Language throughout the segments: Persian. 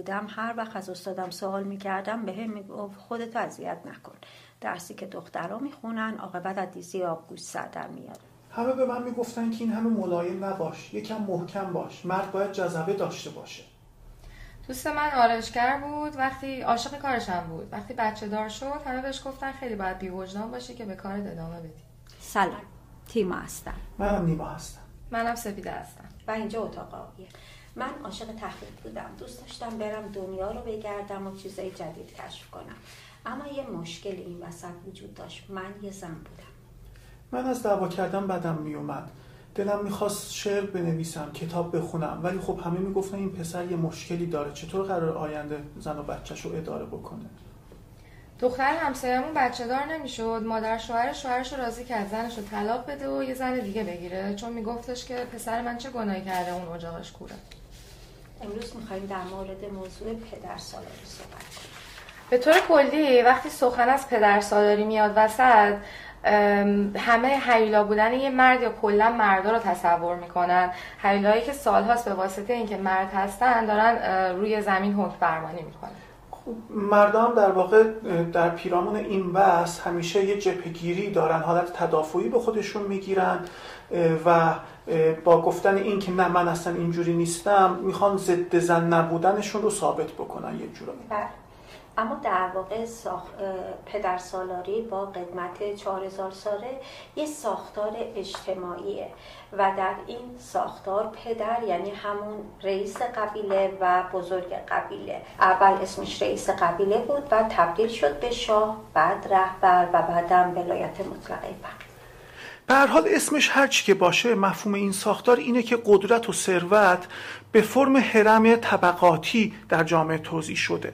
بودم هر وقت از استادم سوال می‌کردم به هم می‌گفت خودتو اذیت نکن. درسی که دخترها می‌خونن عاقبت از دیزی آبگوش سر در میاره. همه به من می‌گفتن که این همه ملایم نباش یکم محکم باش مرد باید جذبه داشته باشه. دوست من آرشگر بود وقتی عاشق کارشم بود. وقتی بچه دار شد همه بهش گفتن خیلی باید بیوجدان باشی که به کار ادامه بدی. سلام. تیما هستم. منم نیما هستم. منم سپیده هستم. و اینجا اتاق آبیه من عاشق تخلیق بودم. دوست داشتم برم دنیا رو بگردم و چیزای جدید کشف کنم. اما یه مشکل این وسط وجود داشت. من یه زن بودم. من از دعوا کردن بدم میومد. دلم می‌خواست شعر بنویسم کتاب بخونم ولی خب همه می‌گفتن این پسر یه مشکلی داره. چطور قرار آینده زن و بچهش رو اداره بکنه؟ دختر همسایمون بچه دار نمی‌شد. مادر شوهر شوهرش رو راضی کرد زنش رو طلاق بده و یه زن دیگه بگیره. چون میگفتش که پسر من چه گناهی کرده اون اجاقش کوره. امروز می‌خوایم در مورد موضوع پدر سالاری صحبت کنیم. به طور کلی وقتی سخن از پدر سالاری میاد وسط همه حیلا بودن یه مرد یا کلا مردا رو تصور می‌کنن. حیلایی که سالهاست به واسطه اینکه مرد هستن دارن روی زمین حکم فرمانی می‌کنن. مردم در واقع در پیرامون این بحث همیشه یه جپگیری دارن حالت تدافعی به خودشون می‌گیرن و با گفتن این که نه من اصلا اینجوری نیستم می‌خوان ضد زن نبودنشون رو ثابت بکنن یه جورایی. بله. اما در واقع ساخ... پدر سالاری با قدمت 4000 ساله یه ساختار اجتماعیه و در این ساختار پدر یعنی همون رئیس قبیله و بزرگ قبیله. اول اسمش رئیس قبیله بود و تبدیل شد به شاه بعد رهبر و بعدم ولایت مطلقه فقیه به حال اسمش هر چی که باشه مفهوم این ساختار اینه که قدرت و ثروت به فرم حرم طبقاتی در جامعه توضیح شده.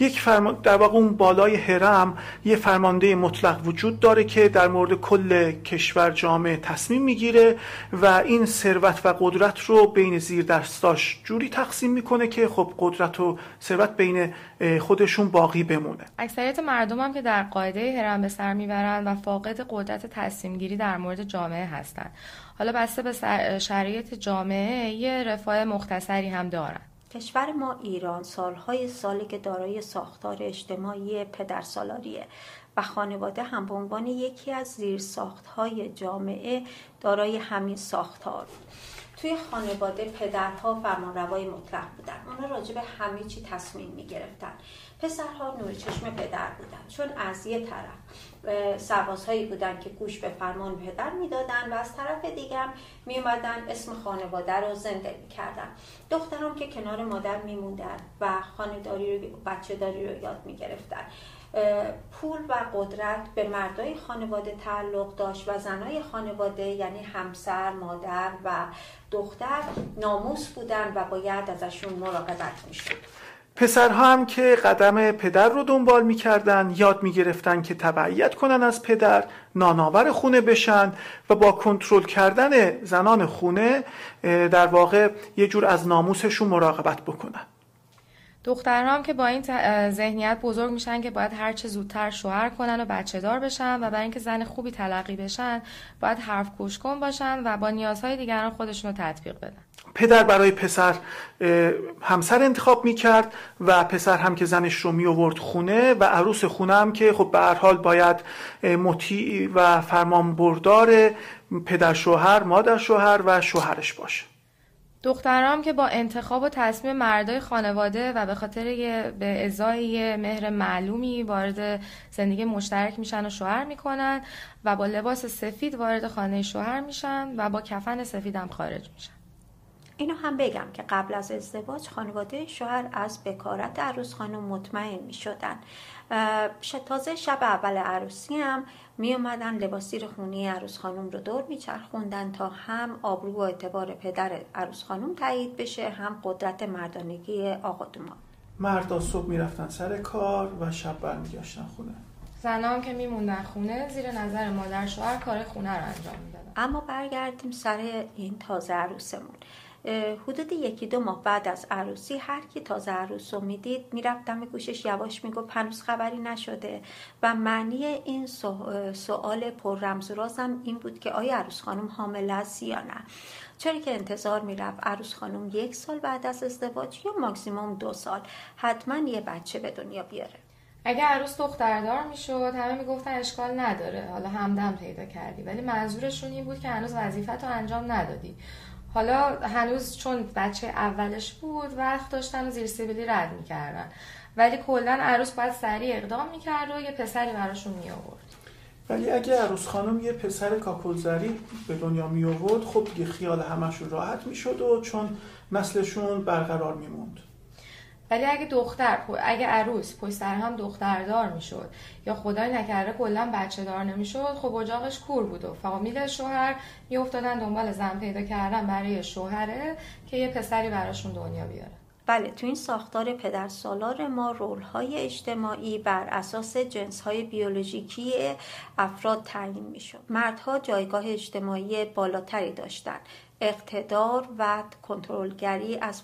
یک فرمان در واقع اون بالای حرم یه فرمانده مطلق وجود داره که در مورد کل کشور جامعه تصمیم می‌گیره و این ثروت و قدرت رو بین زیر دستاش جوری تقسیم می‌کنه که خب قدرت و ثروت بین خودشون باقی بمونه. اکثریت مردم هم که در قاعده حرم به سر می‌برن و فاقد قدرت تصمیم گیری در مورد جامعه هستن. حالا بسته به شرایط جامعه یه رفاه مختصری هم دارن. کشور ما ایران سالهای سالی که دارای ساختار اجتماعی پدر سالاریه و خانواده هم به عنوان یکی از زیر ساختهای جامعه دارای همین ساختار. توی خانواده پدرها فرمانروای مطلق بودن. اونا راجع به همه چی تصمیم می گرفتن پسرها نور چشم پدر بودن. چون از یه طرف سربازهایی بودن که گوش به فرمان پدر می‌دادن و از طرف دیگه هم می اومدن اسم خانواده رو زنده می‌کردن. دختران که کنار مادر میموندن و خانهداری رو بچه داری رو یاد می‌گرفتن. پول و قدرت به مردای خانواده تعلق داشت و زنای خانواده یعنی همسر، مادر و دختر ناموس بودن و باید ازشون مراقبت می‌شد. پسرها هم که قدم پدر رو دنبال می‌کردن یاد می‌گرفتن که تبعیت کنن از پدر ناناور خونه بشن و با کنترل کردن زنان خونه در واقع یه جور از ناموسشون مراقبت بکنن. دخترها هم که با این ذهنیت بزرگ میشن که باید هر چه زودتر شوهر کنن و بچه دار بشن و برای اینکه زن خوبی تلقی بشن باید حرف گوش کن باشن و با نیازهای دیگران خودشون رو تطبیق بدن. پدر برای پسر همسر انتخاب می‌کرد و پسر هم که زنش رو می آورد خونه و عروس خونه هم که خب به هر حال باید مطیع و فرمان بردار پدر شوهر مادر شوهر و شوهرش باشه. دخترام که با انتخاب و تصمیم مردای خانواده و به خاطر به ازای مهر معلومی وارد زندگی مشترک میشن و شوهر می‌کنن و با لباس سفید وارد خانه شوهر میشن و با کفن سفید هم خارج میشن. اینو هم بگم که قبل از ازدواج خانواده شوهر از بکارت عروس خانم مطمئن می شدن تازه شب اول عروسی هم می اومدن لباسیر خونی عروس خانم رو دور می چرخوندن تا هم آبرو و اعتبار پدر عروس خانم تایید بشه هم قدرت مردانگی آقا دومان. مردا صبح می‌رفتن سر کار و شب برمیگشتن خونه. زنان که میموندن خونه زیر نظر مادر شوهر کار خونه رو انجام می‌دادن. اما برگردیم سر این تازه عروسمون. حدود یکی دو ماه بعد از عروسی هر کی تازه عروس رو می‌دید می‌رفت دم گوشش یواش می‌گفت هنوز خبری نشده. و معنی این سوال پر رمز و رازم این بود که آیا عروس خانم حامل است یا نه. چرا که انتظار می‌رفت عروس خانم یک سال بعد از ازدواج یا ماکسیموم دو سال. حتما یه بچه به دنیا بیاره. اگه عروس دختردار می‌شد همه می‌گفتن اشکال نداره. حالا همدم پیدا کردی. ولی منظورشون این بود که هنوز وظیفت رو انجام ندادی. حالا هنوز چون بچه اولش بود وقت داشتن و زیر سیبیلی رد می‌کردن. ولی کلا عروس باید سریع اقدام می‌کرد و یه پسری براشون می آورد ولی اگه عروس خانم یه پسر کاکلزری به دنیا می آورد خب دیگه خیال همشون راحت می‌شد و چون نسلشون برقرار میموند. ولی اگه دختر اگه عروس پشت سر هم دختردار می‌شد یا خدای نکرده کلا بچه دار نمی‌شد خب اجاقش کور بود و فامیل شوهر میافتادن دنبال زن پیدا کردن برای شوهره که یه پسری براشون دنیا بیاره. بله تو این ساختار پدر سالار ما رول های اجتماعی بر اساس جنس های بیولوژیکی افراد تعیین می‌شد. مردها جایگاه اجتماعی بالاتری داشتند اقتدار و کنترلگری از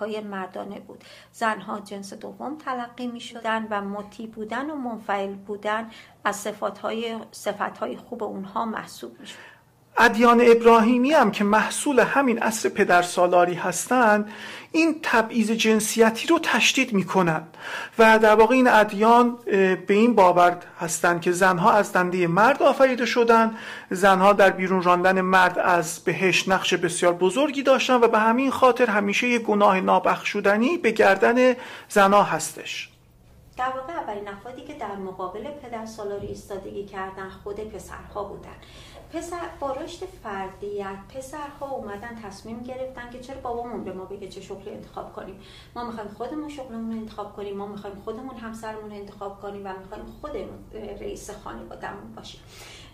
های مردانه بود. زنها جنس دوم تلقی می شدن و مطیع بودن و منفعل بودن از صفاتهای صفتهای خوب اونها محسوب می شد ادیان ابراهیمی هم که محصول همین عصر پدر سالاری هستند این تبعیض جنسیتی رو تشدید می‌کنن و در واقع این ادیان به این باور هستند که زنها از دنده مرد آفریده شدن زنها در بیرون راندن مرد از بهش نقش بسیار بزرگی داشتن و به همین خاطر همیشه یه گناه نابخشودنی به گردن زنها هستش. در واقع اولین افرادی که در مقابل پدر سالاری ایستادگی کردن خود پسرها بودن. پسر با رشد فردیت. پسرها اومدن تصمیم گرفتن که چرا بابامون به ما بگه چه شغلی انتخاب کنیم. ما می‌خوایم خودمون شغلمون رو انتخاب کنیم. ما می‌خوایم خودمون همسرمون رو انتخاب کنیم و می‌خوایم خودمون رئیس خانوادهمون باشیم.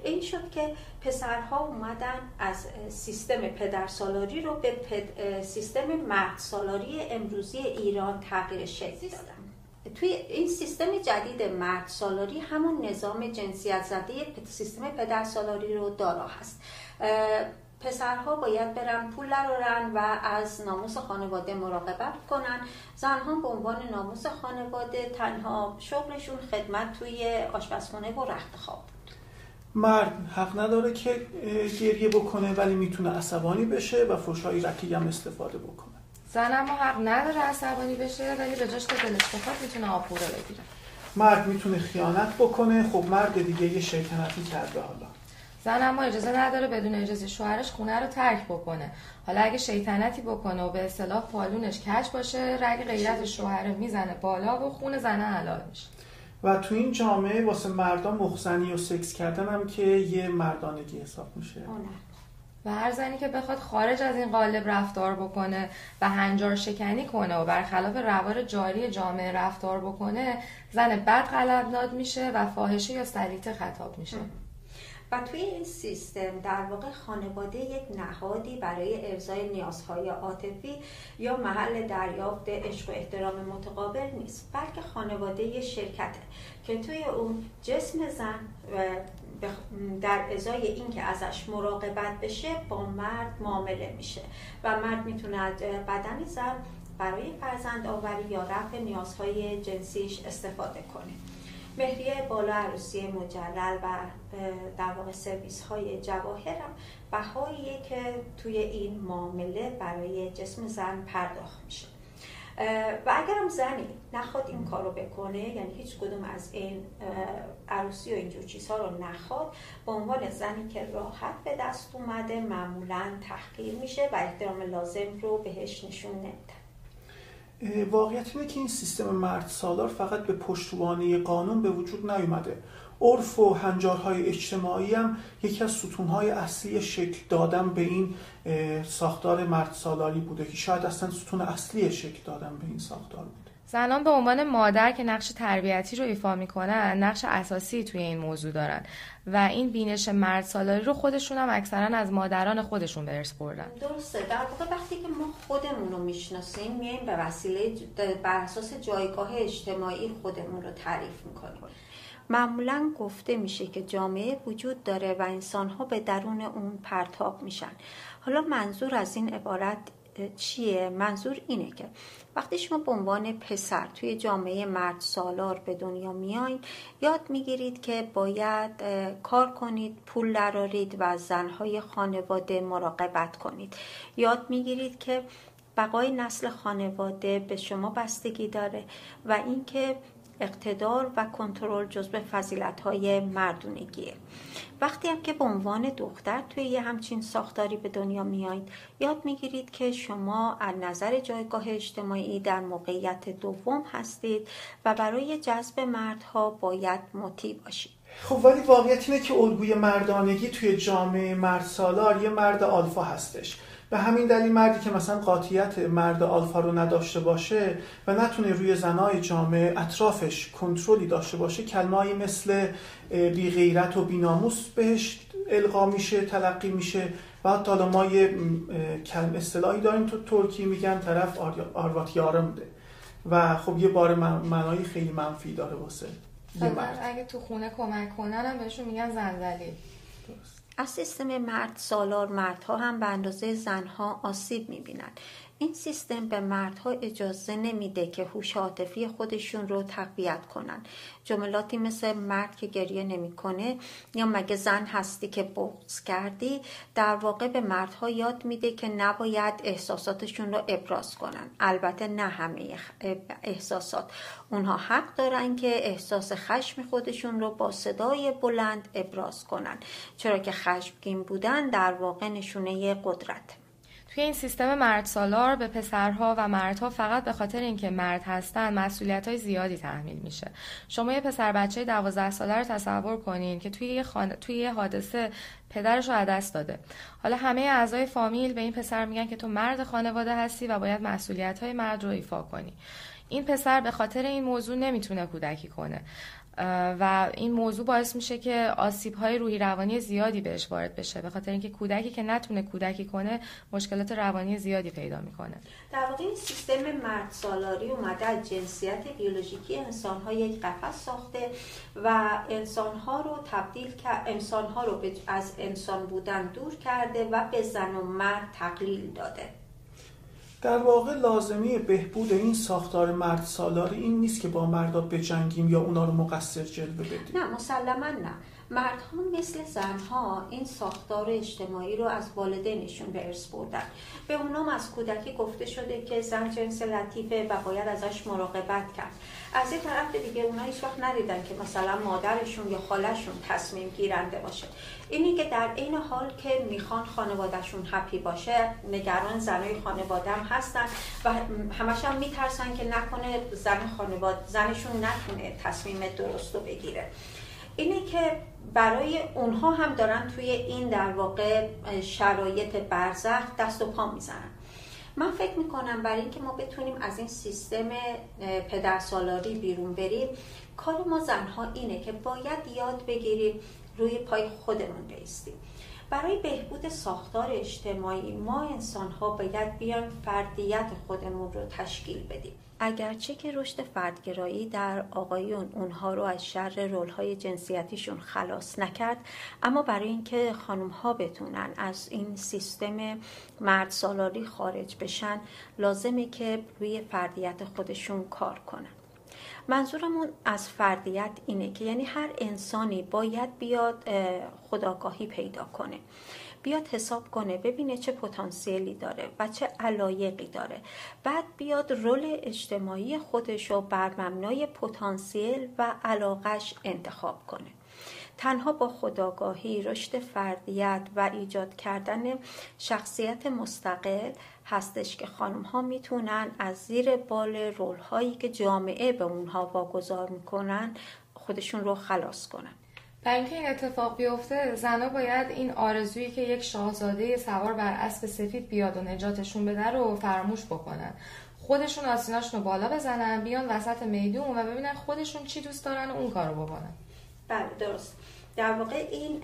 این شد که پسرها اومدن از سیستم پدرسالاری رو به سیستم مرد سالاری امروزی ایران تغییر شکل دادن. توی این سیستم جدید مرد سالاری همون نظام جنسیت زده سیستم پدر سالاری رو دارا هست. پسرها باید برن پول رن و از ناموس خانواده مراقبت کنن. زنها به عنوان ناموس خانواده تنها شغلشون خدمت توی آشپزخونه و رخت خواب مرد حق نداره که گریه بکنه ولی می‌تونه عصبانی بشه و فشای رکی هم استفاده بکنه. زن اما حق نداره عصبانی بشه ولی به جاش که دلش بخواد می‌تونه آپورو بگیره. مرد می‌تونه خیانت بکنه. خب مرد دیگه یه شیطنتی کرده حالا. زن اما اجازه نداره بدون اجازه شوهرش خونه رو ترک بکنه. حالا اگه شیطنتی بکنه و به اصطلاح پالونش کج باشه رگ غیرت شوهره می‌زنه بالا و خون زنه حلال میشه. و تو این جامعه واسه مردان مخزنی و سکس کردن هم که یه مردانگی حساب میشه. و هر زنی که بخواد خارج از این قالب رفتار بکنه و هنجار شکنی کنه و برخلاف روار جاری جامعه رفتار بکنه زن بد قلبناد میشه و فاحشه یا سلیت خطاب میشه. و توی این سیستم در واقع خانواده یک نهادی برای ارزای نیازهای عاطفی یا محل دریافت عشق و احترام متقابل نیست بلکه خانواده یه شرکته که توی اون جسم زن در ازای اینکه ازش مراقبت بشه با مرد معامله میشه و مرد می‌تونه بدن زن برای فرزند آوری یا رفع نیازهای جنسیش استفاده کنه. مهریه بالا عروسی مجلل و در واقع سرویس های جواهر هم بهاییه که توی این معامله برای جسم زن پرداخت میشه. و اگرم زنی نخواد این کارو بکنه یعنی هیچ کدوم از این عروسی و اینجور چیزها رو نخواد به عنوان زنی که راحت به دست اومده معمولا تحقیر میشه و احترام لازم رو بهش نشون نمیده. واقعیت اینه که این سیستم مرد سالار فقط به پشتوانه قانون به وجود نیومده. عرف و هنجارهای اجتماعی هم یکی از ستونهای اصلی شکل دادن به این ساختار مرد سالاری بوده که شاید اصلا ستون اصلی شکل دادن به این ساختار بوده. زنان به عنوان مادر که نقش تربیتی رو ایفا می‌کنن نقش اساسی توی این موضوع دارن و این بینش مرد سالاری رو خودشون هم اکثرا از مادران خودشون به ارث بردن. درسته. در واقع وقتی که ما خودمون رو می‌شناسیم میایم به وسیله بر اساس جایگاه اجتماعی خودمون رو تعریف می‌کنیم. معمولا گفته میشه که جامعه وجود داره و انسانها به درون اون پرتاب میشن. حالا منظور از این عبارت چیه؟ منظور اینه که وقتی شما به عنوان پسر توی جامعه مرد سالار به دنیا میایین یاد می‌گیرید که باید کار کنید پول درارید و زنهای خانواده مراقبت کنید. یاد می‌گیرید که بقای نسل خانواده به شما بستگی داره و اینکه اقتدار و کنترل جزء فضیلت های مردونگیه. وقتی هم که به عنوان دختر توی یه همچین ساختاری به دنیا میایید یاد می‌گیرید که شما از نظر جایگاه اجتماعی در موقعیت دوم هستید و برای جذب مردها باید مطیع باشید. خب ولی واقعیت اینه که الگوی مردانگی توی جامعه مرد سالار یه مرد آلفا هستش. به همین دلیل مردی که مثلا قاطیت مرد آلفا رو نداشته باشه و نتونه روی زنای جامعه اطرافش کنترلی داشته باشه کلمایی مثل بی غیرت و بیناموس بهش القا میشه تلقی میشه و حتی حالا ما یه کلم اصطلاحی داریم تو ترکی میگن طرف آروات یارمده و خب یه بار معنایی خیلی منفی داره واسه اگه تو خونه کمک کنن هم بهشون میگن زنزلی. از سیستم مرد سالار مردها هم به اندازه زنها آسیب می‌بینند این سیستم به مردها اجازه نمیده که هوش عاطفی خودشون رو تقویت کنن. جملاتی مثل مرد که گریه نمی‌کنه یا مگه زن هستی که بغض کردی در واقع به مردها یاد میده که نباید احساساتشون رو ابراز کنن. البته نه همه احساسات. اونها حق دارن که احساس خشم خودشون رو با صدای بلند ابراز کنن. چرا که خشمگین بودن در واقع نشونه قدرت. توی این سیستم مرد سالار به پسرها و مردها فقط به خاطر اینکه مرد هستن مسئولیت های زیادی تحمیل میشه. شما یه پسر بچه دوازده ساله رو تصور کنین که توی یه, توی یه حادثه پدرش رو دست داده. حالا همه اعضای فامیل به این پسر میگن که تو مرد خانواده هستی و باید مسئولیت های مرد رو ایفا کنی. این پسر به خاطر این موضوع نمی‌تونه کودکی کنه. و این موضوع باعث میشه که آسیب های روحی روانی زیادی بهش وارد بشه به خاطر اینکه کودکی که نتونه کودکی کنه مشکلات روانی زیادی پیدا می‌کنه. در واقع این سیستم مرد سالاری اومده از جنسیت بیولوژیکی انسان ها یک قفس ساخته و انسان ها رو تبدیل انسان ها رو از انسان بودن دور کرده و به زن و مرد تقلیل داده. در واقع لازمی بهبود این ساختار مرد سالاری این نیست که با مردا بجنگیم یا اونا رو مقصر جلوه بدیم. نه مسلما نه. مردها مثل زنها این ساختار اجتماعی رو از والدینشون به ارث بردن. به اونام از کودکی گفته شده که زن جنس لطیفه و باید ازش مراقبت کرد. از این طرف دیگه اونا هیچ وقت ندیدن که مثلا مادرشون یا خالشون تصمیم گیرنده باشه. اینی که در این حال که می‌خوان خانوادهشون هپی باشه نگران زنای خانواده هم هستن و همش هم میترسن که نکنه زن خانواده زنشون نتونه تصمیم درست رو بگیره. اینه که برای اونها هم دارن توی این در واقع شرایط برزخ دست و پا می‌زنن. من فکر می‌کنم برای اینکه ما بتونیم از این سیستم پدرسالاری بیرون بریم کار ما زنها اینه که باید یاد بگیریم روی پای خودمون بیستیم برای بهبود ساختار اجتماعی ما انسان ها باید بیان فردیت خودمون رو تشکیل بدیم. اگرچه که رشد فردگرایی در آقایون اونها رو از شر رولهای جنسیتیشون خلاص نکرد اما برای اینکه خانم ها بتونن از این سیستم مرد سالاری خارج بشن لازمه که روی فردیت خودشون کار کنن. منظورمون از فردیت اینه که یعنی هر انسانی باید بیاد خودآگاهی پیدا کنه. بیاد حساب کنه ببینه چه پتانسیلی داره و چه علایقی داره. بعد بیاد role اجتماعی خودش رو بر مبنای پتانسیل و علاقش انتخاب کنه. تنها با خودآگاهی رشد فردیت و ایجاد کردن شخصیت مستقل هستش که خانم ها می‌تونن از زیر بال رول هایی که جامعه به اونها واگذار می‌کنن خودشون رو خلاص کنن. برای اینکه این اتفاق بیفته زنها باید این آرزویی که یک شاهزاده سوار بر اسب سفید بیاد و نجاتشون بده رو فراموش بکنن. خودشون آسیناشون رو بالا بزنن بیان وسط میدون و ببینن خودشون چی دوست دارن و اون کارو بکنن. بله درست. در واقع این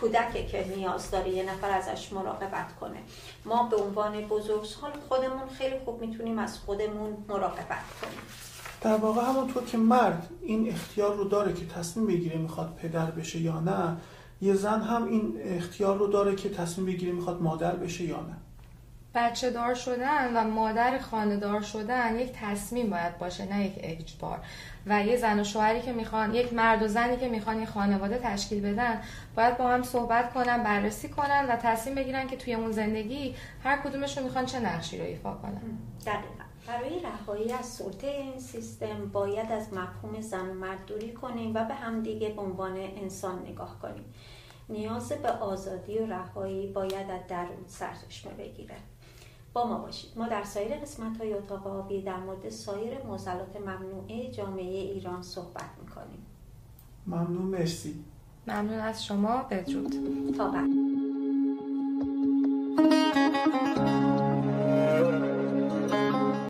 کودکه که نیاز داره یه نفر ازش مراقبت کنه. ما به عنوان بزرگسال خودمون خیلی خوب می‌تونیم از خودمون مراقبت کنیم. در واقع همونطور که مرد این اختیار رو داره که تصمیم بگیره می‌خواد پدر بشه یا نه یه زن هم این اختیار رو داره که تصمیم بگیره می‌خواد مادر بشه یا نه. بچه دار شدن و مادر خاندار شدن یک تصمیم باید باشه نه یک اجبار. و یه زن و شوهری که می‌خوان یک مرد و زنی که می‌خوان یه خانواده تشکیل بدن باید با هم صحبت کنن بررسی کنن و تصمیم بگیرن که توی اون زندگی هر کدومشون می‌خوان چه نقشی رو ایفا کنن. دقیقا. برای رهایی از سلطه این سیستم باید از مفهوم زن و مرد دوری کنیم و به همدیگه به عنوان انسان نگاه کنیم. نیاز به آزادی و رهایی باید از درون سرچشمه بگیره. با ما باشید. ما در سایر قسمت های اتاق آبی در مورد سایر موزلات ممنوعه جامعه ایران صحبت می‌کنیم. ممنون مرسی. ممنون از شما بدرود. تا بعد.